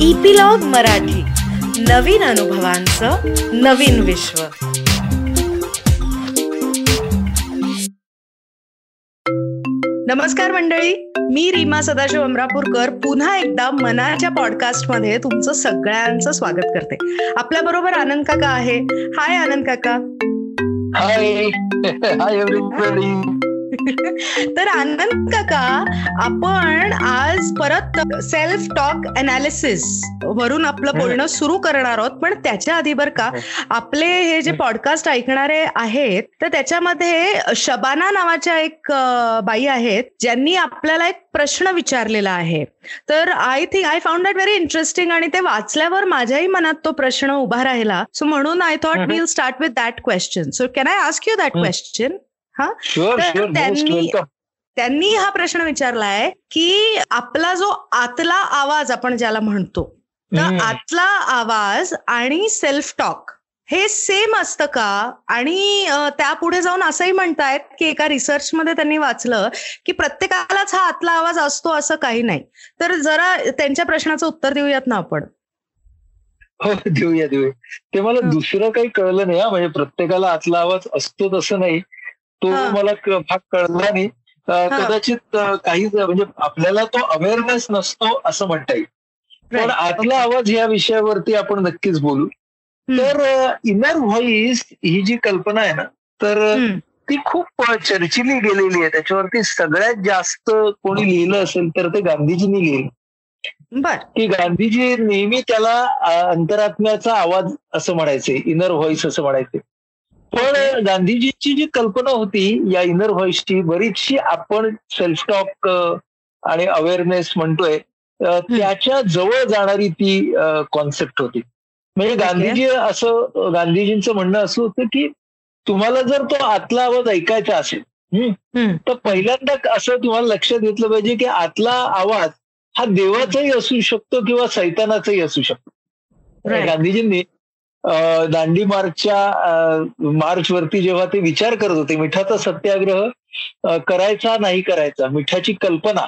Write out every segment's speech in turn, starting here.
Epilogue Marathi. नवीन अनुभवांचं नवीन विश्व. नमस्कार मंडळी. मी रीमा सदाशिव अमरापूरकर. पुन्हा एकदा मनाच्या पॉडकास्टमध्ये तुमचं सगळ्यांचं स्वागत करते. आपल्या बरोबर आनंद काका आहे. हाय आनंद काका. हाय. हाय एव्हरीबडी तर आनंद काका आपण आज परत सेल्फ टॉक अनालिसिस वरून आपलं बोलणं सुरू करणार आहोत. पण त्याच्या आधी बर का आपले हे जे पॉडकास्ट ऐकणारे आहेत तर त्याच्यामध्ये शबाना नावाच्या एक बाई आहेत ज्यांनी आपल्याला एक प्रश्न विचारलेला आहे. तर I think I found that very interesting आणि ते वाचल्यावर माझ्याही मनात तो प्रश्न उभा राहिला. सो म्हणून I thought. Will start with that question so can I ask you that. Question sure तर त्यांनी- त्यांनी हा प्रश्न विचारलाय की आपला जो आतला आवाज आपण ज्याला म्हणतो तर आतला आवाज आणि सेल्फ टॉक हे सेम असतं का? आणि त्यापुढे जाऊन असंही म्हणतायत की एका रिसर्चमध्ये त्यांनी वाचलं की प्रत्येकालाच हा आतला आवाज असतो असं काही नाही. तर जरा त्यांच्या प्रश्नाचं उत्तर देऊयात ना आपण. हो देऊया देऊया. ते मला हं. दुसरं काही कळलं नाही हा. म्हणजे प्रत्येकाला आतला आवाज असतो तसं नाही. तो. मला भाग कळला नाही. कदाचित काही म्हणजे आपल्याला तो अवेअरनेस नसतो असं म्हणता येईल पण. आतला आवाज या विषयावरती आपण नक्कीच बोलू. तर इनर व्हॉइस ही जी कल्पना आहे ना तर. ती खूप चर्चिली गेलेली आहे त्याच्यावरती सगळ्यात जास्त कोणी लिहिलं असेल तर ते गांधीजींनी लिहिलं की गांधीजी नेहमी त्याला अंतरात्म्याचा आवाज असं म्हणायचे इनर व्हॉइस असं म्हणायचे पण. गांधीजींची जी कल्पना होती या इनर व्हॉइसची बरीचशी आपण सेल्फ टॉक आणि अवेअरनेस म्हणतोय त्याच्याजवळ जाणारी ती कॉन्सेप्ट होती म्हणजे. गांधीजी असं गांधीजींचं म्हणणं असं होतं की तुम्हाला जर तो आतला आवाज ऐकायचा असेल. तर पहिल्यांदा असं तुम्हाला लक्षात घेतलं पाहिजे की आतला आवाज हा देवाचाही असू शकतो किंवा सैतानाचाही असू शकतो. गांधीजींनी दांडी मार्चच्या मार्च वरती जेव्हा ते विचार करत होते मिठाचा सत्याग्रह करायचा नाही करायचा मिठाची कल्पना.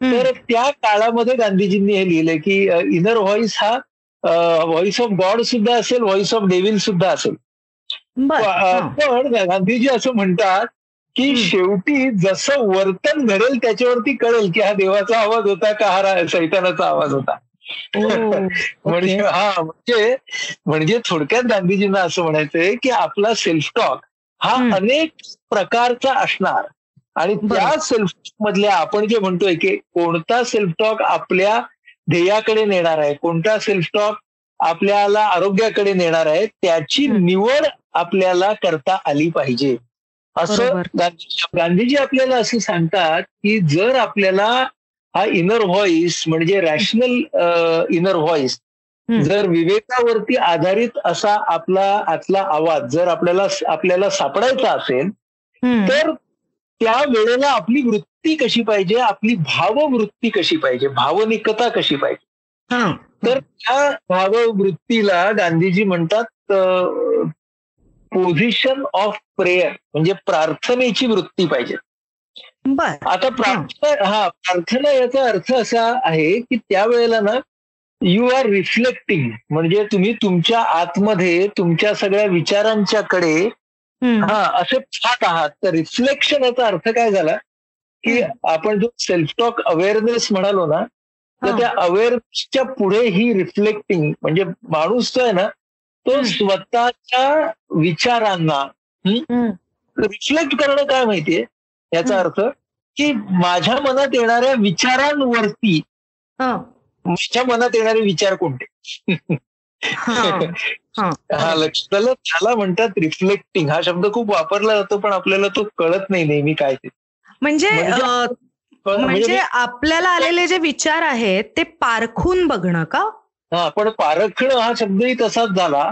तर त्या काळामध्ये गांधीजींनी हे लिहिलंय की इनर व्हॉइस हा व्हॉइस ऑफ गॉड सुद्धा असेल व्हॉइस ऑफ डेव्हिल सुद्धा असेल. पण गांधीजी असं म्हणतात की. शेवटी जसं वर्तन घडेल त्याच्यावरती कळेल की हा देवाचा आवाज होता का हा सैतानाचा आवाज होता म्हणजे. हा म्हणजे म्हणजे थोडक्यात गांधीजींना असं म्हणायचंय की आपला सेल्फ टॉक हा. अनेक प्रकारचा असणार आणि. त्या सेल्फ मधल्या आपण जे म्हणतोय की कोणता सेल्फ टॉक आपल्या ध्येयाकडे नेणार आहे कोणता सेल्फ टॉक आपल्याला आरोग्याकडे नेणार आहे त्याची. निवड आपल्याला करता आली पाहिजे असं गांधीजी आपल्याला असं सांगतात की जर आपल्याला हा इनर व्हॉइस म्हणजे रॅशनल इनर व्हॉइस. जर विवेकावरती आधारित असा आपला आतला आवाज जर आपल्याला आपल्याला सापडायचा असेल. तर त्या वेळेला आपली वृत्ती कशी पाहिजे आपली भाववृत्ती कशी पाहिजे भावनिकता कशी पाहिजे. तर त्या भाववृत्तीला गांधीजी म्हणतात पोझिशन ऑफ प्रेयर म्हणजे प्रार्थनेची वृत्ती पाहिजे बर आता प्रार्थना हा प्रार्थना याचा अर्थ असा आहे की त्यावेळेला ना यू आर रिफ्लेक्टिंग म्हणजे तुम्ही तुमच्या आतमध्ये तुमच्या सगळ्या विचारांच्या कडे. हा असे पाहत आहात तर रिफ्लेक्शन याचा अर्थ काय झाला की आपण जो सेल्फ टॉक अवेअरनेस म्हणालो ना तर. त्या अवेअरनेसच्या पुढे ही रिफ्लेक्टिंग म्हणजे माणूस जो आहे ना तो. स्वतःच्या विचारांना. रिफ्लेक्ट करणं काय माहितीये याचा. अर्थ की माझ्या मनात येणाऱ्या विचारांवरती हा. माझ्या मनात येणारे विचार कोणते? हा. लक्ष त्याला म्हणतात रिफ्लेक्टिंग हा शब्द खूप वापरला जातो पण आपल्याला तो कळत नाही नेहमी काय ते. म्हणजे म्हणजे- म्हणजे म्हणजे आपल्याला आलेले जे विचार आहेत ते पारखून बघणं का? हा पण पारखणं हा शब्दही तसाच झाला.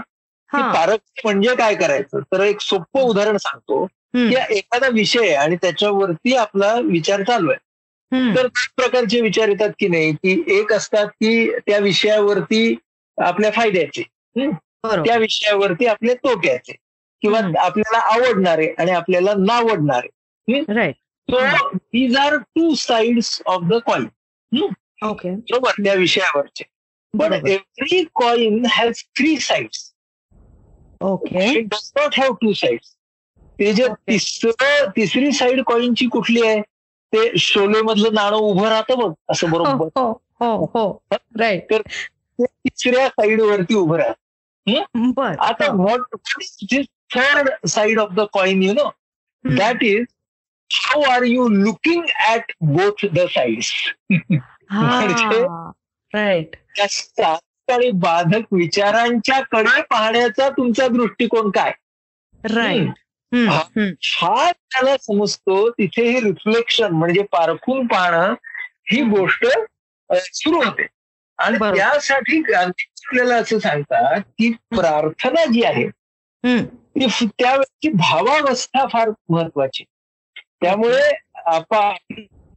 हा. पारख म्हणजे काय करायचं? तर एक सोपं उदाहरण सांगतो. हम्म. की एखादा विषय आणि त्याच्यावरती आपला विचार चालू आहे. तर प्रकारचे विचार येतात की नाही की एक असतात की त्या विषयावरती आपल्या फायद्याचे त्या विषयावरती आपले तोट्याचे किंवा. आपल्याला आवडणारे आणि आपल्याला नावडणारे. So these are two sides of the coin okay बरोबर त्या विषयावरचे. बरोबर. Every coin has three sides okay it does not have two sides ते जे. तिसरं तिसरी साइड कॉइनची कुठली आहे? ते शोले मधलं नाणं उभं राहतं बघ असं हो बरोबर. हो हो हो. राईट ते तिसऱ्या साइड वरती उभं राहत. आता what is third side of the coin you know. That is how are you looking at both the sides म्हणजे- राईट आणि बाधक विचारांच्या कडे पाहण्याचा तुमचा दृष्टिकोन काय? राईट हा. त्याला समजतो तिथे हे रिफ्लेक्शन म्हणजे पारखून पाहणं ही गोष्ट सुरू होते आणि. त्यासाठी गांधी आपल्याला असं सांगतात की प्रार्थना जी आहे ती त्यावेळेची भावावस्था फार महत्वाची त्यामुळे आपण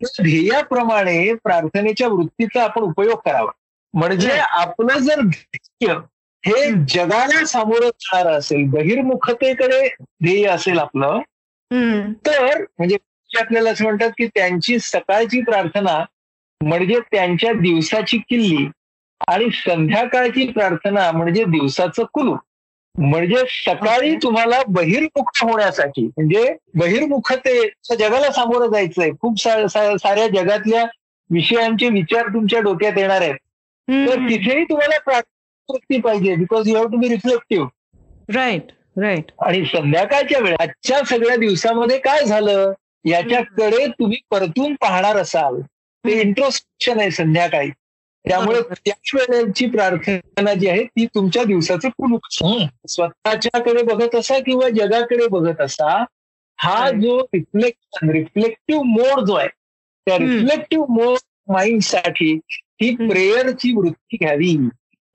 ध्येयाप्रमाणे प्रार्थनेच्या वृत्तीचा आपण उपयोग करावा म्हणजे. आपलं जर ध्येय हे. जगाला सामोरं जाणार असेल बहिर्मुखतेकडे ध्येय असेल आपलं तर म्हणजे आपल्याला असं म्हणतात की त्यांची सकाळची प्रार्थना म्हणजे त्यांच्या दिवसाची किल्ली आणि संध्याकाळची प्रार्थना म्हणजे दिवसाचं कुलूप म्हणजे सकाळी. तुम्हाला बहिर्मुख होण्यासाठी म्हणजे बहिर्मुखते जगाला सामोरं जायचंय खूप सा- सा- साऱ्या जगातल्या विषयांचे विचार तुमच्या डोक्यात येणार आहेत तर तिथेही तुम्हाला प्रार्थना पाहिजे because you have to be reflective right right आणि संध्याकाळच्या वेळेत आजच्या सगळ्या दिवसामध्ये काय झालं? याच्याकडे तुम्ही परतून पाहणार असाल. ते इंट्रोस्पेक्शन आहे संध्याकाळी. त्यामुळे. त्याच वेळेची प्रार्थना जी आहे ती तुमच्या दिवसाचं कुलूप स्वतःच्याकडे बघत असा किंवा जगाकडे बघत असा हा. जो रिफ्लेक्शन रिफ्लेक्टिव्ह मोड जो आहे त्या. रिफ्लेक्टिव्ह मोड माइंडसाठी ही हम्म. प्रेयरची वृत्ती घ्यावी.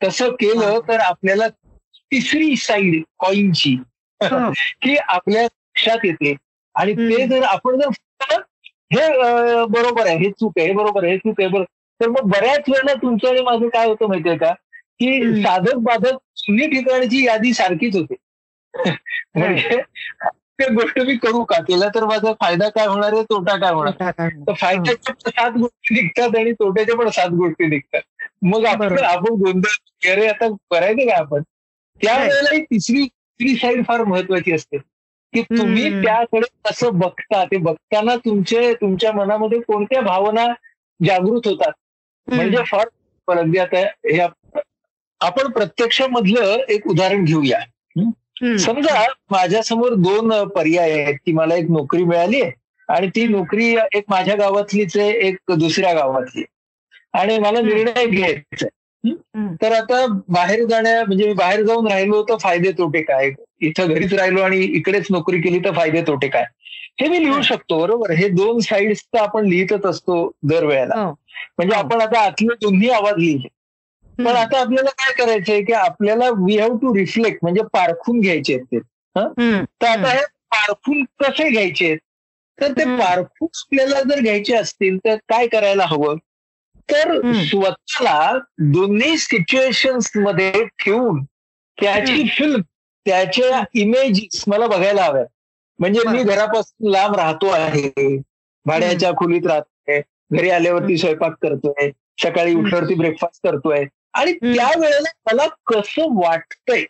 तसं केलं. तर आपल्याला तिसरी साईड कॉईनची की आपल्या लक्षात येते. आणि ते. जर आपण जर फक्त हे बरोबर आहे हे चूक आहे हे बरोबर आहे हे चूक आहे बरोबर. तर मग बऱ्याच वेळेला तुमचं आणि माझं काय होतं माहितीये का? की. साधक बाधक दोन्ही ठिकाणची यादी सारखीच होते. म्हणजे गोष्ट मी करू का? केलं तर माझा फायदा काय होणार आहे? तोटा काय होणार तर फायद्याच्या पण सात गोष्टी निघतात आणि तोट्याच्या पण सात गोष्टी निघतात. मग आपण. आपण गोंधळ अरे आता करायचं काय आपण? त्यावेळेला तिसरी तिसरी साईड फार महत्वाची असते. की तुम्ही. त्याकडे कसं बघता? ते बघताना तुमचे तुमच्या मनामध्ये कोणत्या भावना जागृत होतात? म्हणजे फार अगदी आता हे आप- आपण प्रत्यक्ष मधलं एक उदाहरण घेऊया. समजा माझ्यासमोर दोन पर्याय आहेत की मला एक नोकरी मिळाली आहे आणि ती नोकरी एक माझ्या गावातलीच आहे एक दुसऱ्या गावातली आहे. आणि मला. निर्णय घ्यायचा. तर आता बाहेर जाण्या म्हणजे मी बाहेर जाऊन राहिलो तर फायदे तोटे काय इथं घरीच राहिलो आणि इकडेच नोकरी केली तर फायदे तोटे काय हे मी लिहू. शकतो बरोबर हे दोन साईड्स तर आपण लिहितच असतो दरवेळेला हो. म्हणजे हो. आपण आता आतले दोन्ही आवाज लिहिले पण आता आपल्याला काय करायचंय की आपल्याला वी हॅव टू रिफ्लेक्ट म्हणजे पारखून घ्यायचे आहेत ते. तर आता हे पारखून कसे घ्यायचे आहेत तर ते. पारखून आपल्याला जर घ्यायचे असतील तर काय करायला हवं तर. स्वतःला दोन्ही सिच्युएशन्समध्ये ठेवून त्याची. फिल्म त्याच्या इमेजेस मला बघायला हव्यात म्हणजे मी. घरापासून लांब राहतो आहे भाड्याच्या खोलीत राहतोय घरी आल्यावरती स्वयंपाक करतोय सकाळी. उठल्यावरती ब्रेकफास्ट करतोय आणि हम्म. त्यावेळेला मला कसं वाटतंय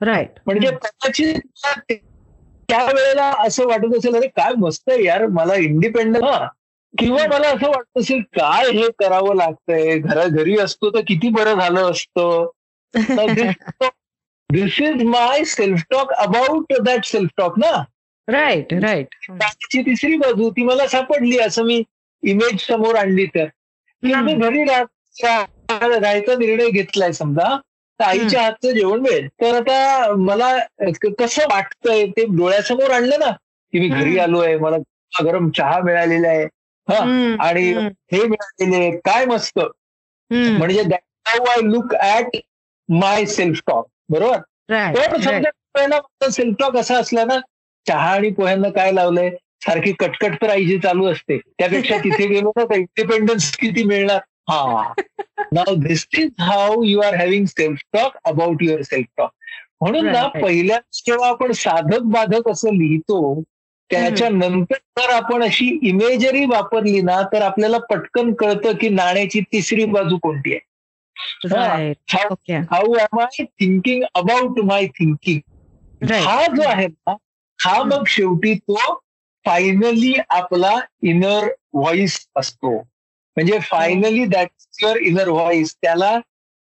राईट म्हणजे कदाचित त्यावेळेला असं वाटत असेल अरे काय मस्त आहे यार मला इंडिपेंडंट हा किंवा मला असं वाटत असेल काय हे करावं लागतंय? घरा घरी असतो तर किती बरं झालं असतं? This is my self talk about that self talk ना? राईट राईट त्याची तिसरी बाजू ती मला सापडली असं मी इमेज समोर आणली तर. की आम्ही घरी राहायचा निर्णय घेतलाय समजा. तर आईच्या हातचं जेवण मिळेल. तर आता मला कसं वाटतंय ते डोळ्यासमोर आणलं ना की मी घरी हम्म. आलोय मला गरम चहा मिळालेला आहे. हा. आणि हे मिळालेले. काय मस्त. म्हणजे I look at my self talk बरोबर? पण समजा पहिला सेल्फ टॉक असा असला ना चहा आणि पोह्यांना काय लावलंय? सारखी कटकट तर आईची चालू असते. त्यापेक्षा तिथे गेलो ना तर इंडिपेंडन्स किती मिळणार? हा. नाव this is how you are having self talk about your self talk म्हणून ना. पहिल्या जेव्हा आपण साधक बाधक असं लिहितो त्याच्या नंतर जर आपण अशी इमेजरी वापरली ना तर आपल्याला पटकन कळतं की नाण्याची तिसरी बाजू कोणती आहे. How am I thinking about my thinking हा जो आहे ना हा मग शेवटी तो फायनली आपला इनर व्हॉइस असतो. म्हणजे finally that your inner voice त्याला.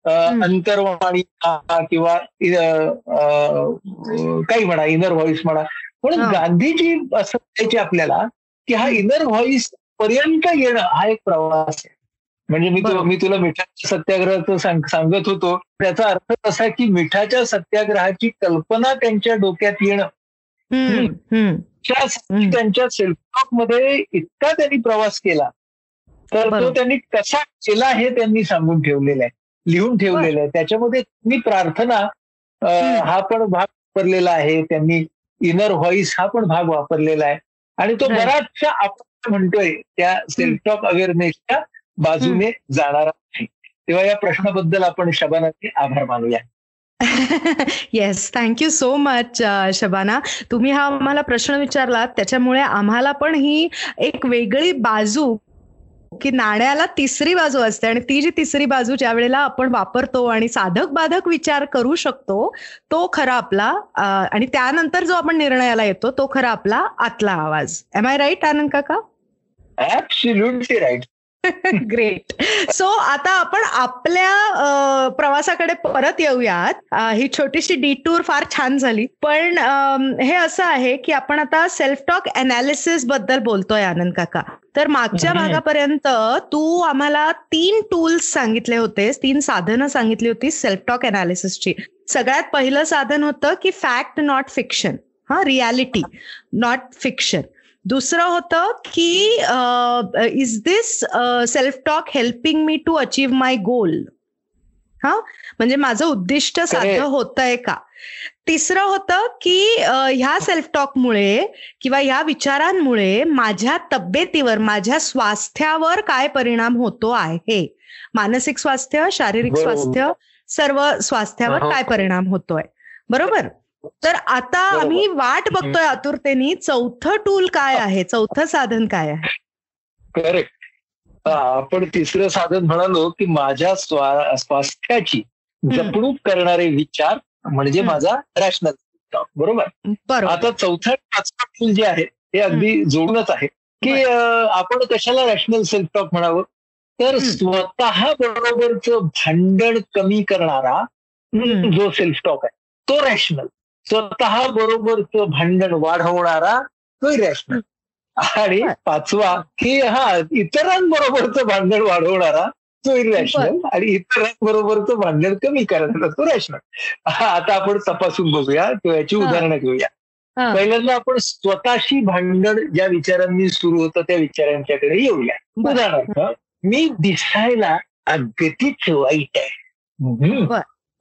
अंतर्वाणी किंवा काही म्हणा इनर व्हॉइस म्हणा म्हणून. गांधीजी असं म्हणायचे आपल्याला की हा. इनर व्हॉइस पर्यंत येणं हा एक प्रवास आहे म्हणजे मी तु- बरोबर. मी तुला मिठाच्या सत्याग्रहाचं सांग- सांगत होतो त्याचा अर्थ असा की मिठाच्या सत्याग्रहाची कल्पना त्यांच्या डोक्यात येणं. त्यांच्या सेल्फमध्ये इतका त्यांनी प्रवास केला तर तो. त्यांनी कसा केला हे त्यांनी सांगून ठेवलेलं आहे लिहून ठेवलेलं आहे. त्याच्यामध्ये मी प्रार्थना. हा पण भाग वापरलेला आहे. त्यांनी इनर व्हॉइस हा पण भाग वापरलेला आहे. आणि तो. बराचसा आपण म्हणतोय त्या सेल्फ टॉक अवेअरनेसच्या बाजूने जाणारा आहे. तेव्हा या प्रश्नाबद्दल आपण शबानाचे आभार मानूया. Yes thank you so much Shabana. तुम्ही हा आम्हाला प्रश्न विचारलात त्याच्यामुळे आम्हाला पण ही एक वेगळी बाजू की नाण्याला तिसरी बाजू असते आणि ती जी तिसरी बाजू ज्या वेळेला आपण वापरतो आणि साधक बाधक विचार करू शकतो तो खरा आपला आणि त्यानंतर जो आपण निर्णयाला येतो तो खरा आपला आतला आवाज. एम आय राईट आनंद काका? ऍब्सल्युटली राईट ग्रेट सो आता आपण आपल्या प्रवासाकडे परत येऊयात. ही छोटीशी डिटूर फार छान झाली. पण हे असं आहे की आपण आता सेल्फ टॉक अनालिसिसबद्दल बोलतोय आनंद काका. तर मागच्या. भागापर्यंत तू आम्हाला तीन टूल्स सांगितले होतेस तीन साधनं सांगितली होती सेल्फ टॉक अनालिसिसची सगळ्यात पहिलं साधन होतं की फॅक्ट नॉट फिक्शन हा रियालिटी नॉट फिक्शन दुसरं होतं की is this self talk helping me to achieve my goal हा म्हणजे माझं उद्दिष्ट साध्य. होत आहे का तिसरं होतं की ह्या सेल्फ टॉकमुळे किंवा ह्या विचारांमुळे माझ्या तब्येतीवर माझ्या स्वास्थ्यावर काय परिणाम होतो आहे मानसिक स्वास्थ्य शारीरिक. स्वास्थ्य सर्व स्वास्थ्यावर. काय परिणाम होतोय बरोबर तर आता. आम्ही वाट बघतोय आतुरतेने चौथं टूल काय आहे? चौथं साधन काय आहे? करेक्ट आपण तिसरं साधन म्हणालो की माझ्या स्वा स्वास्थ्याची जपणूक करणारे विचार म्हणजे. माझा रॅशनल बरोबर? बरोबर. आता चौथा पाचवा टूल जे आहे ते अगदी जोडूनच आहे. की आपण कशाला रॅशनल सेल्फ टॉक म्हणावं? तर. स्वतः बरोबरच भांडण कमी करणारा. जो सेल्फ टॉक आहे तो रॅशनल स्वतः बरोबरच भांडण वाढवणारा तो रॅशनल आणि. पाचवा की हा इतरांबरोबरच भांडण वाढवणारा तो इरॅशनल आणि इतरांबरोबरच भांडण कमी करणारा तो रॅशनल आता आपण तपासून बघूया किंवा याची. उदाहरणं घेऊया. पहिल्यांदा आपण स्वतःशी भांडण ज्या विचारांनी सुरू होतं त्या विचारांच्याकडे येऊया. उदाहरणार्थ मी दिसायला अगदीच वाईट आहे.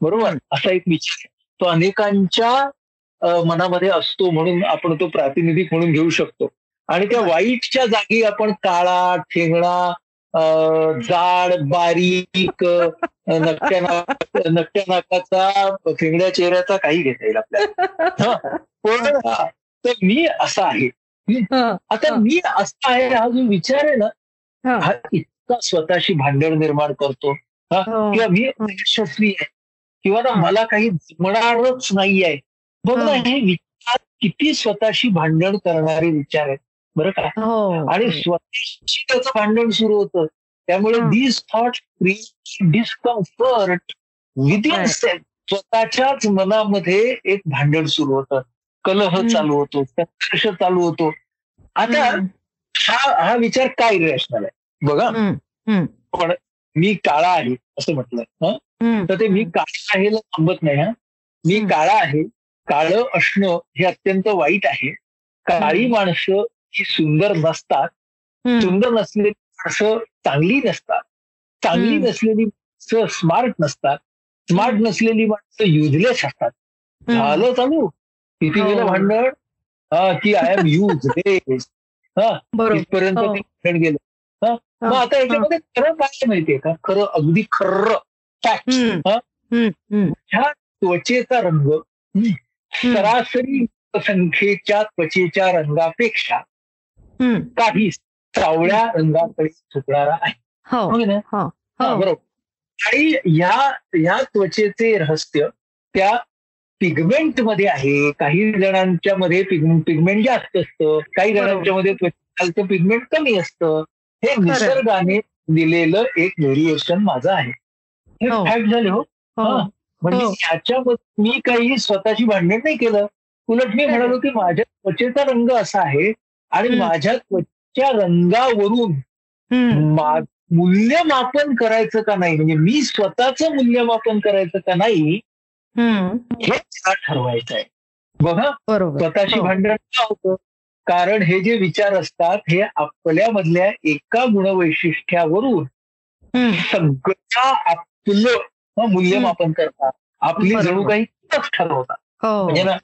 बरोबर असा एक विचार. तो अनेकांच्या मनामध्ये असतो म्हणून आपण तो प्रातिनिधिक म्हणून घेऊ शकतो आणि त्या. वाईटच्या जागी आपण काळा ठेंगणा जाड बारीक नकट्या नाक- नकट्या नाकाचा ठेंगड्या चेहऱ्याचा काही घेता येईल आपल्याला. पण तर मी असा आहे हा. आता. मी असा आहे हा जो विचार आहे ना हा. हा इतका स्वतःशी भांडण निर्माण करतो हो. किंवा मी यशस्वी आहे किंवा ना मला काही जमणारच नाही आहे बघ ना हं. हे विचार किती स्वतःशी भांडण करणारे विचार आहेत बरं का हो आणि स्वतःशी त्याचं भांडण सुरू होतं त्यामुळे हं. दिस थॉट डिस्कम्फर्ट विदिन स्वतःच्याच मनामध्ये एक भांडण सुरू होतं कलह हं. चालू होतो संघर्ष चालू होतो आता. हा हा विचार काय इरेशनल आहे बघा. हम्म. मी काळा आहे असं म्हटलं हं? तर ते मी काळा आहे थांबत नाही हा. मी हं. काळा आहे काळं असणं हे अत्यंत वाईट आहे. काळी माणसं ही सुंदर नसतात. सुंदर नसलेली माणसं चांगली नसतात. चांगली हं. नसलेली माणसं स्मार्ट नसतात. स्मार्ट नसलेली माणसं युजलेस असतात. झालं चालू. किती हो. गेलं भांडण? हा की आय एम हा बरोबर. इथपर्यंत हो. भांडण गेलं. हा मग आता याच्यामध्ये खरं काय माहितीये का? खरं अगदी खरं. ह्या त्वचेचा रंग सरासरी संख्येच्या त्वचेच्या रंगापेक्षा. काही सावळ्या रंगाकडे झुकणारा आहे. हो हो? हो बरोबर. आणि ह्या ह्या त्वचेचे रहस्य त्या पिगमेंटमध्ये आहे. काही जणांच्या मध्ये पिगमेंट जास्त असतं. काही जणांच्या मध्ये त्वचेचं पिगमेंट कमी असतं. हे निसर्गाने दिलेलं एक व्हेरिएशन माझं आहे. हे हो. फॅक्ट झाले हो हो. हा. म्हणजे हो. ह्याच्यामध्ये मी काही स्वतःची भांडण नाही केलं उलट मी म्हणालो की माझ्या त्वचेचा रंग असा आहे आणि. माझ्या त्वचेच्या रंगावरून मूल्यमापन करायचं का नाही म्हणजे मी स्वतःचं मूल्यमापन करायचं का नाही. हे मला ठरवायचं आहे बघा स्वतःशी हो. भांडण का होतं कारण हे जे विचार असतात हे आपल्यामधल्या एका गुणवैशिष्ट्यावरून हम्म. हं, मूल्यमापन करतात. आपली. जणू काही ठरवतात. हो. म्हणजे ना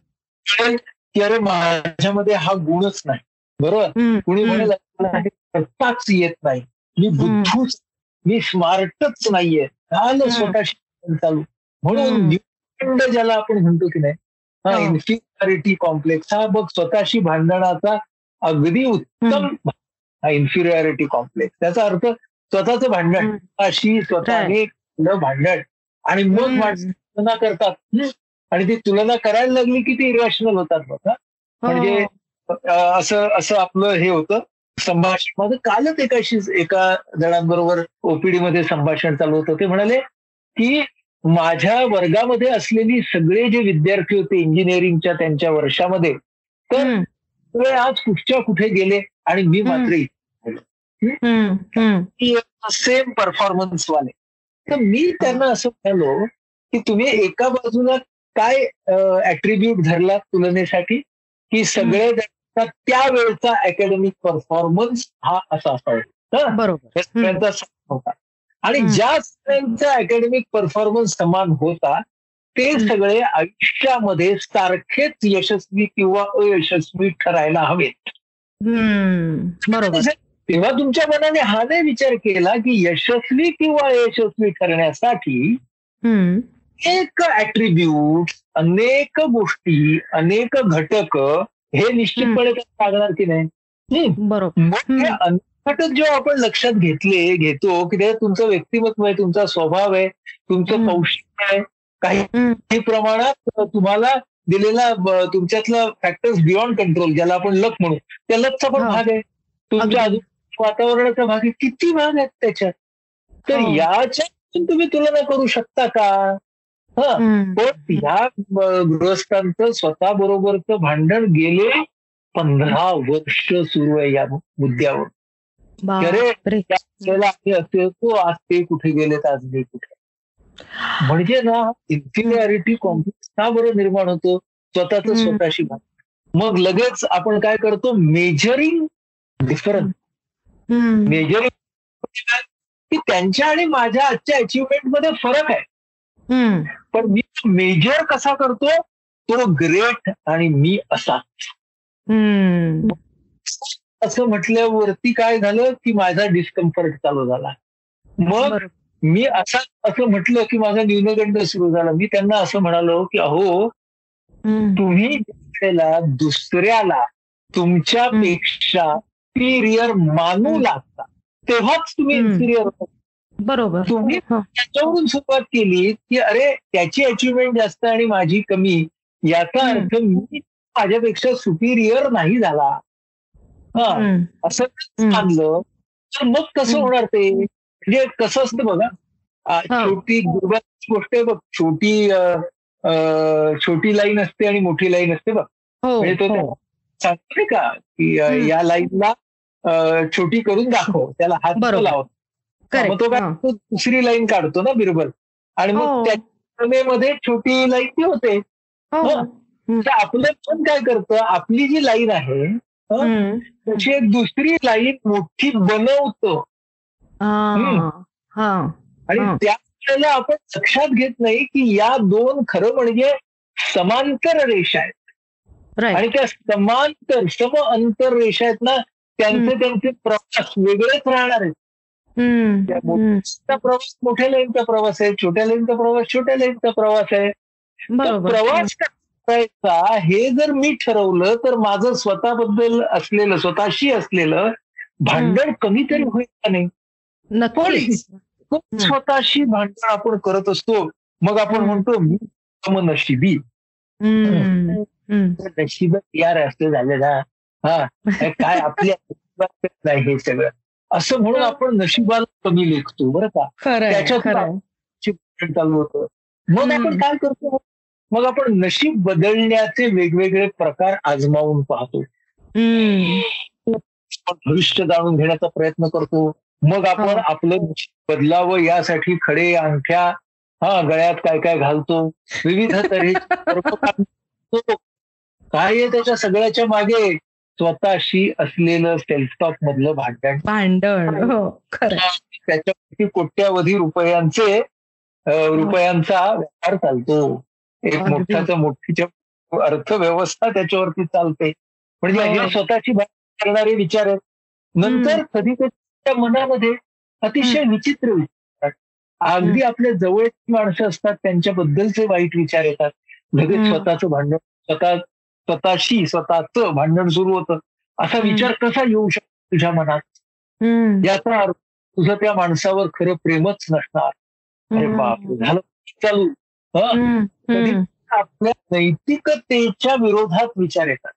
की अरे माझ्यामध्ये हा गुणच नाही. बरोबर. कुणी हम्म. म्हणेल "मला हे करताच येत नाही. मी बुद्धूच मी स्मार्टच नाहीये. हम्म. स्वतःशी चालू. म्हणून ज्याला आपण म्हणतो की नाही हा हो. इन्फिरियरिटी कॉम्प्लेक्स हा बघ स्वतःशी भांडणाचा अगदी उत्तम हा इन्फिरियरिटी कॉम्प्लेक्स त्याचा अर्थ स्वतःचं भांडण. हम्म. स्वतःशी केलं भांडण. आणि मग तुलना करतात? आणि ती तुलना करायला लागली की ती इरॅशनल होतात बघा म्हणजे हो. असं असं आपलं हे होतं संभाषण. माझं कालच एकाशी एका जणांबरोबर ओपीडी मध्ये संभाषण चालू होतं. ते म्हणाले की माझ्या वर्गामध्ये असलेली सगळे जे विद्यार्थी होते इंजिनिअरिंगच्या त्यांच्या वर्षामध्ये तर. ते आज कुठच्या कुठे गेले आणि मी मात्र. सेम परफॉर्मन्स वाले. तर मी त्यांना असं म्हणालो की तुम्ही एका बाजूला काय ऍट्रिब्यूट धरला तुलनेसाठी की सगळे जणांचा त्यावेळचा अकॅडमिक परफॉर्मन्स हा असा असावा? बरोबर सगळ्यांचा समान होता आणि. ज्या सगळ्यांचा अकॅडमिक परफॉर्मन्स समान होता ते. सगळे आयुष्यामध्ये सारखेच यशस्वी किंवा अयशस्वी ठरायला हवेत. बरोबर तेव्हा तुमच्या मनाने हा नाही विचार केला की यशस्वी किंवा अयशस्वी ठरण्यासाठी हम्म. एक ऍट्रिब्यूट अनेक गोष्टी अनेक घटक हे निश्चितपणे लागणार की नाही. बरोबर. अनेक घटक जेव्हा आपण लक्षात घेतले घेतो की ते तुमचं व्यक्तिमत्व आहे तुमचा स्वभाव आहे तुमचं. कौशल्य आहे काही प्रमाणात तुम्हाला दिलेला तुमच्यातला फॅक्टर्स बियॉन्ड कंट्रोल ज्याला आपण लक म्हणू त्या लकचा पण हा. भाग आहे तुमच्या वातावरणाचा भाग आहे किती भाग आहेत त्याच्यात? तर हो. याच्यातून तुम्ही तुलना करू शकता का? हा. पण ह्या गृहस्थांचं स्वतः बरोबरचं भांडण गेले पंधरा वर्ष सुरू आहे या मुद्द्यावर. आम्ही असे होतो आज ते कुठे गेलेत आज मी कुठे? म्हणजे ना इन्फिरियरिटी कॉम्प्लेक्स का बरं निर्माण होतो? स्वतःच. स्वतःशी भांडण. मग लगेच आपण काय करतो? मेजरिंग डिफरन्स मेजरिंग की त्यांच्या आणि माझ्या आजच्या अचिव्हमेंटमध्ये फरक आहे. पण मी मेजर कसा करतो तो ग्रेट आणि मी असा. असं म्हटल्यावरती काय झालं की माझा डिस्कम्फर्ट चालू झाला मग. मी असा असं म्हटलं की माझा न्यूनगंड सुरू झाला मी त्यांना असं म्हणालो की अहो. तुम्ही दुसऱ्याला तुमच्यापेक्षा सुपिरियर मानू लागता तेव्हाच तुम्ही. इन्फिरियर बरोबर तुम्ही हा. त्याच्यावरून सुरुवात केली की अरे त्याची अचिव्हमेंट जास्त आणि माझी कमी याचा. अर्थ मी माझ्यापेक्षा सुपिरियर नाही झाला हा. असं. मानलं तर मग कसं. होणार ते म्हणजे कसं असतं बघा हा. छोटी गुरुबाची गोष्ट आहे बघ छोटी छोटी लाईन असते आणि मोठी लाईन असते बघ हो म्हणजे तो हो. त्या- सांगते का की. या लाईनला छोटी करून दाखव त्याला हात. लाव. मग तो काय हा. तो दुसरी लाईन काढतो ना बिरबल आणि हो. मग त्या मध्ये छोटी लाईन ती होते हो. हो. आपलं पण काय करतं आपली जी लाईन आहे हं. त्याची एक दुसरी लाईन मोठी बनवतो हा. हा. आणि हं. त्या वेळेला आपण लक्षात घेत नाही की या दोन खरं म्हणजे समांतर रेषा आहेत आणि त्या समांतर सम अंतर रेषा आहेत ना त्यांचे. त्यांचे प्रवास वेगळेच राहणार आहेत. प्रवास मोठ्या लाईनचा प्रवास आहे छोट्या लाईनचा प्रवास छोट्या लाईनचा प्रवास आहे. प्रवास करायचा हे जर मी ठरवलं तर माझं स्वतःबद्दल असलेलं स्वतःशी असलेलं भांडण कमी तरी होईल का नाही? स्वतःशी भांडण आपण करत असतो. मग आपण म्हणतो मी नशिबी नशीब यार असं झालं ना हा काय आपल्या नाही हे सगळं. असं म्हणून आपण नशिबाला कमी लेखतो बरं का? त्याच्यात चालू होतं. मग आपण काय करतो? मग आपण नशीब बदलण्याचे वेगवेगळे प्रकार आजमावून पाहतो. भविष्य जाणून घेण्याचा प्रयत्न करतो. मग आपण आपलं बदलावं यासाठी खडे अंगठ्या हा गळ्यात काय काय घालतो. विविध तऱ्हेचे काय आहे त्याच्या सगळ्याच्या मागे? स्वतःशी असलेलं सेल्फ टॉक मधलं भांडण. भांडण हो, त्याच्यावरती कोट्यावधी रुपयांचे रुपयांचा व्यापार चालतो. एक मोठ्याचा मोठीच्या अर्थव्यवस्था त्याच्यावरती चालते. म्हणजे हे. हो. स्वतःची करणारे विचार आहेत. नंतर कधी कधी मनामध्ये अतिशय विचित्र विचार अगदी आपल्या जवळची माणसं असतात त्यांच्याबद्दलचे वाईट विचार येतात. लगेच स्वतःचं भांडण स्वतः स्वतःशी स्वतःच भांडण सुरू होतं. असा विचार कसा येऊ शकतो तुझ्या मनात? याचा अर्थ तुझं त्या माणसावर खरं प्रेमच नसणार. अरे बाप झालं चालू. आपल्या नैतिकतेच्या विरोधात विचार येतात.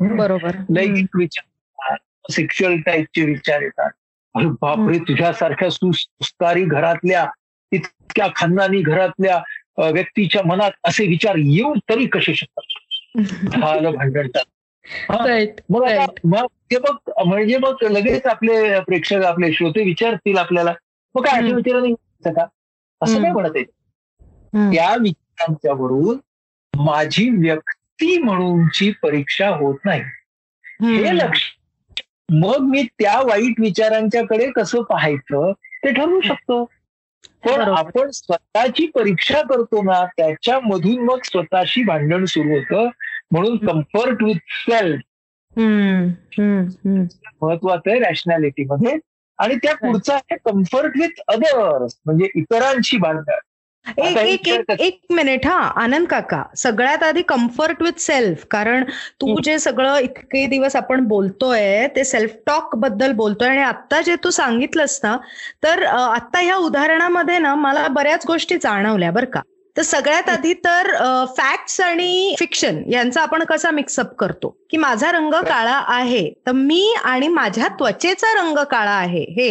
बरोबर. लैंगिक विचार सेक्शुअल टाईपचे विचार येतात. अरे बापरे तुझ्यासारख्या सुस्कारी घरातल्या इतक्या खानदानी घरातल्या व्यक्तीच्या मनात असे विचार येऊन तरी कसे शकतात? झालं भांडण. मग ते मग म्हणजे मग लगेच आपले प्रेक्षक आपले श्रोते विचारतील आपल्याला. मग काय अशा विचाराने का? असं काय म्हणत आहे त्या विचारांच्यावरून माझी व्यक्ती म्हणूनची परीक्षा होत नाही. हे लक्ष मग मी त्या वाईट विचारांच्याकडे कसं पाहायचं ते ठरवू शकतो. पण आपण स्वतःची परीक्षा करतो ना त्याच्यामधून मग स्वतःशी भांडण सुरू होतं. म्हणून कम्फर्ट विथ सेल्फ महत्वाचं आहे रॅशनॅलिटी मध्ये. आणि त्या पुढचा आहे कम्फर्ट विथ अदर्स म्हणजे इतरांशी भांडण. एक एक एक एक मिनिट हा आनंद काका. सगळ्यात आधी कम्फर्ट विथ सेल्फ कारण तू जे सगळं इतके दिवस आपण बोलतोय ते सेल्फ टॉकबद्दल बोलतोय आणि आता जे तू सांगितलंस ना तर आता ह्या उदाहरणामध्ये ना मला बऱ्याच गोष्टी जाणवल्या बरं का. तर सगळ्यात आधी तर फॅक्ट्स आणि फिक्शन यांचा आपण कसा मिक्सअप करतो? की माझा रंग काळा आहे तर मी आणि माझ्या त्वचेचा रंग काळा आहे. हे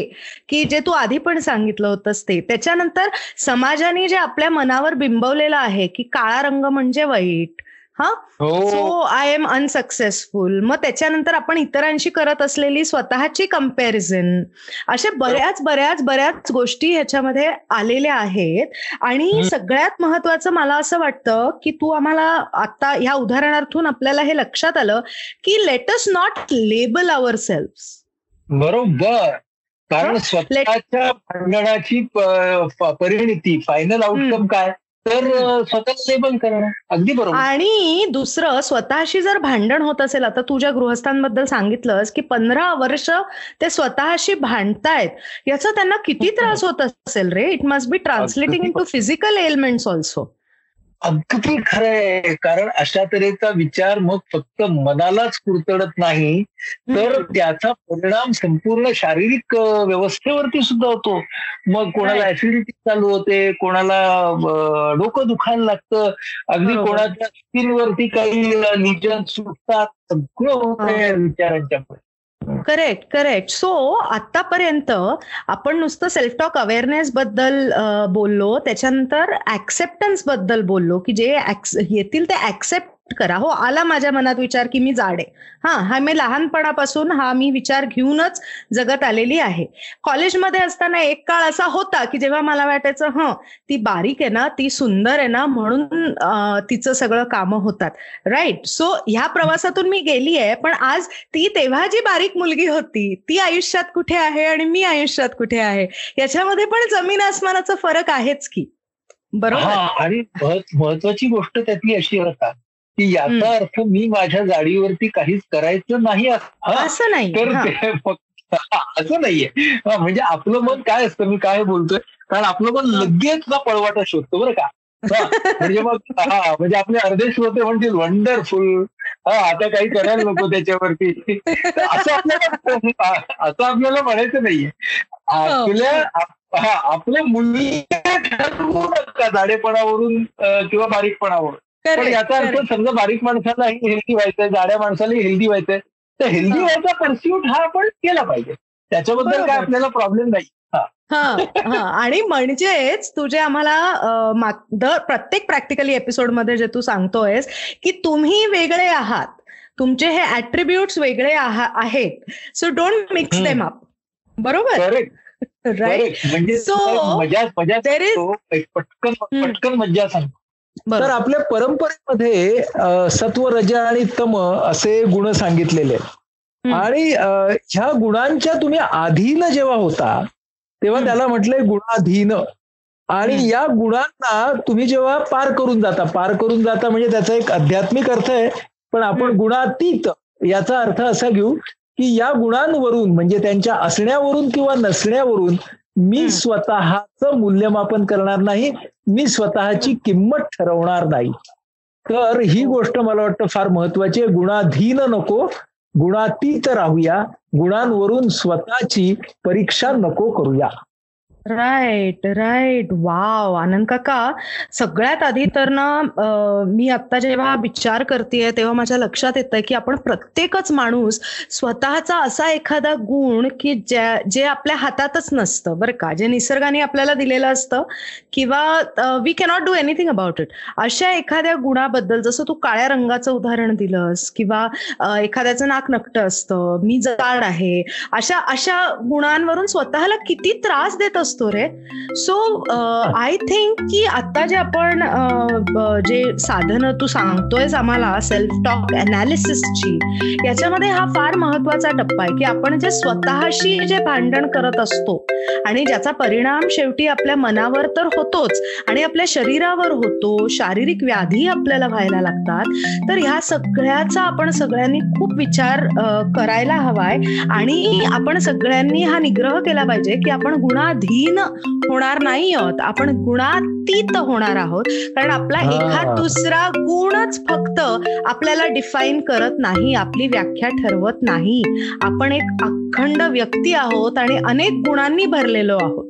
की जे तू आधी पण सांगितलं होतंस ते. त्याच्यानंतर समाजाने जे आपल्या मनावर बिंबवलेलं आहे की काळा रंग म्हणजे वाईट हा? सो आय एम अनसक्सेसफुल मग त्याच्यानंतर आपण इतरांशी करत असलेली स्वतःची कंपॅरिझन अशा बऱ्याच बऱ्याच बऱ्याच गोष्टी ह्याच्यामध्ये आलेल्या आहेत. आणि सगळ्यात महत्वाचं मला असं वाटतं की तू आम्हाला आता ह्या उदाहरणार्थून आपल्याला हे लक्षात आलं की let's not label our self बरोबर. कारण स्वतःच्या भांडणाची परिणिती फायनल आउटकम काय? तर स्वतः लेबल करणं. अगदी बरोबर. आणि दुसरं स्वतःशी जर भांडण होत असेल आता तुझ्या गृहस्थांबद्दल सांगितलंस की पंधरा वर्ष ते स्वतःशी भांडतायत याचा त्यांना किती त्रास होत असेल रे? It must be translating into physical elements also अगदी खरंय. कारण अशा तऱ्हेचा विचार मग फक्त मनालाच कुरतडत नाही तर त्याचा परिणाम संपूर्ण शारीरिक व्यवस्थेवरती सुद्धा होतो. मग कोणाला ऍसिडिटी चालू होते कोणाला डोकं दुखायला लागतं. अगदी कोणाच्या स्किनवरती काही लिजन सुटतात. सगळं होतं विचारांच्या करेक्ट करेक्ट सो आतापर्यंत आपण नुसतं सेल्फ टॉक अवेअरनेस बद्दल बोललो. त्याच्यानंतर ऍक्सेप्टन्सबद्दल बोललो की जे येतील ते ऍक्सेप्ट करा. हो आला माझ्या मनात विचार की मी जाड. आहे हा हा मी लहानपणापासून हा मी विचार घेऊनच जगत आलेली आहे. कॉलेजमध्ये असताना एक काळ असा होता की जेव्हा मला वाटायचं हं ती बारीक आहे ना ती सुंदर आहे ना म्हणून तिचं सगळं कामं होतात. राईट सो ह्या प्रवासातून मी गेली आहे पण आज ती तेव्हा जी बारीक मुलगी होती ती आयुष्यात कुठे आहे आणि मी आयुष्यात कुठे आहे? याच्यामध्ये पण जमीन आसमानाचा फरक आहेच की. बरोबर? आणि महत्वाची गोष्ट त्यातली अशी होता की याचा अर्थ मी माझ्या जाडीवरती काहीच करायचं नाही असं नाही तर ते फक्त असं नाहीये. म्हणजे आपलं मन काय असतं? मी काय बोलतोय? कारण आपलं मन लगेच ना पळवाटा शोधतो बरं का. म्हणजे मग हा म्हणजे आपले अर्धे श्रोते म्हणतील वंडरफुल हा आता काही करायला नको त्याच्यावरती. असं आपल्याला असं आपल्याला म्हणायचं नाहीये. आपल्या हा आपलं मूल्य ठरवू नका जाडेपणावरून किंवा बारीकपणावरून. पण याचा अर्थ समजा बारीक माणसालाही हेल्दी व्हायचंय जाड्या माणसालाही हेल्दी व्हायचंय. तर हेल्दी व्हायचा परस्यूट हा आपण केला पाहिजे. त्याच्याबद्दल काय आपल्याला प्रॉब्लेम नाही. हा. आणि म्हणजेच तुझे आम्हाला प्रत्येक प्रॅक्टिकली एपिसोडमध्ये जे तू सांगतोयस की तुम्ही वेगळे आहात. तुमचे हे ऍट्रिब्यूट्स वेगळे आहेत. So don't mix them up बरोबर? राईट म्हणजे पटकन पटकन मज्जा सांगतो. तर आपल्या परंपरेमध्ये सत्व रज आणि तम असे गुण सांगितलेले आणि ह्या गुणांच्या तुम्ही अधीन जेव्हा होता तेव्हा त्याला म्हटलंय गुणाधीन. आणि या गुणांना तुम्ही जेव्हा पार करून जाता पार करून जाता म्हणजे त्याचा एक आध्यात्मिक अर्थ आहे पण आपण गुणातीत याचा अर्थ असा घेऊ की या गुणांवरून म्हणजे त्यांच्या असण्यावरून किंवा नसण्यावरून मी स्वतःच मूल्यमापन करणार नाही मी स्वतःची किंमत ठरवणार नाही. तर ही गोष्ट मला वाटतं फार महत्वाची आहे. गुणाधीन नको गुणातीत राहूया गुणांवरून स्वतःची परीक्षा नको करूया. राईट राईट वाव आनंद काका सगळ्यात आधी तर ना मी आता जेव्हा विचार करते तेव्हा माझ्या लक्षात येत की आपण प्रत्येकच माणूस स्वतःचा असा एखादा गुण की ज्या जे आपल्या हातातच नसतं बरं का? जे निसर्गाने आपल्याला दिलेलं असतं किंवा we cannot do anything about it अशा एखाद्या गुणाबद्दल जसं तू काळ्या रंगाचं उदाहरण दिलंस किंवा एखाद्याचं नाक नकट असतं मी जाड आहे अशा अशा गुणांवरून स्वतःला किती त्रास देत असतो? असतो रे सो आय थिंक की आता जे आपण जे साधनं तू सांगतोयस आम्हाला सेल्फ टॉक अनालिसिसची याच्यामध्ये हा फार महत्त्वाचा टप्पा आहे की आपण जे स्वतःशी जे भांडण करत असतो आणि ज्याचा परिणाम शेवटी आपल्या मनावर तर होतोच आणि आपल्या शरीरावर होतो शारीरिक व्याधी आपल्याला व्हायला लागतात तर ह्या सगळ्याचा आपण सगळ्यांनी खूप विचार करायला हवाय आणि आपण सगळ्यांनी हा निग्रह केला पाहिजे की आपण गुणाधी हीन होणार नाही आहोत. आपण गुणातीत होणार आहोत. कारण आपला एखाद दुसरा गुणच फक्त आपल्याला डिफाईन करत नाही आपली व्याख्या ठरवत नाही. आपण एक अखंड व्यक्ती आहोत आणि अनेक गुणांनी भरलेलो आहोत.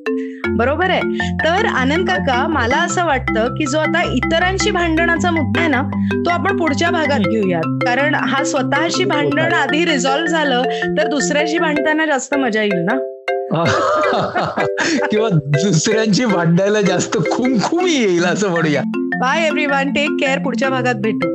बरोबर आहे? तर आनंद काका मला असं वाटतं की जो आता इतरांशी भांडणाचा मुद्दा आहे ना तो आपण पुढच्या भागात घेऊयात. कारण हा स्वतःशी भांडण आधी रिझॉल्व्ह झालं तर दुसऱ्याशी भांडताना जास्त मजा येईल ना? किंवा दुसऱ्यांची भांडायला जास्त खुमखुमी येईल असं म्हणूया. Bye everyone take care पुढच्या भागात भेटू.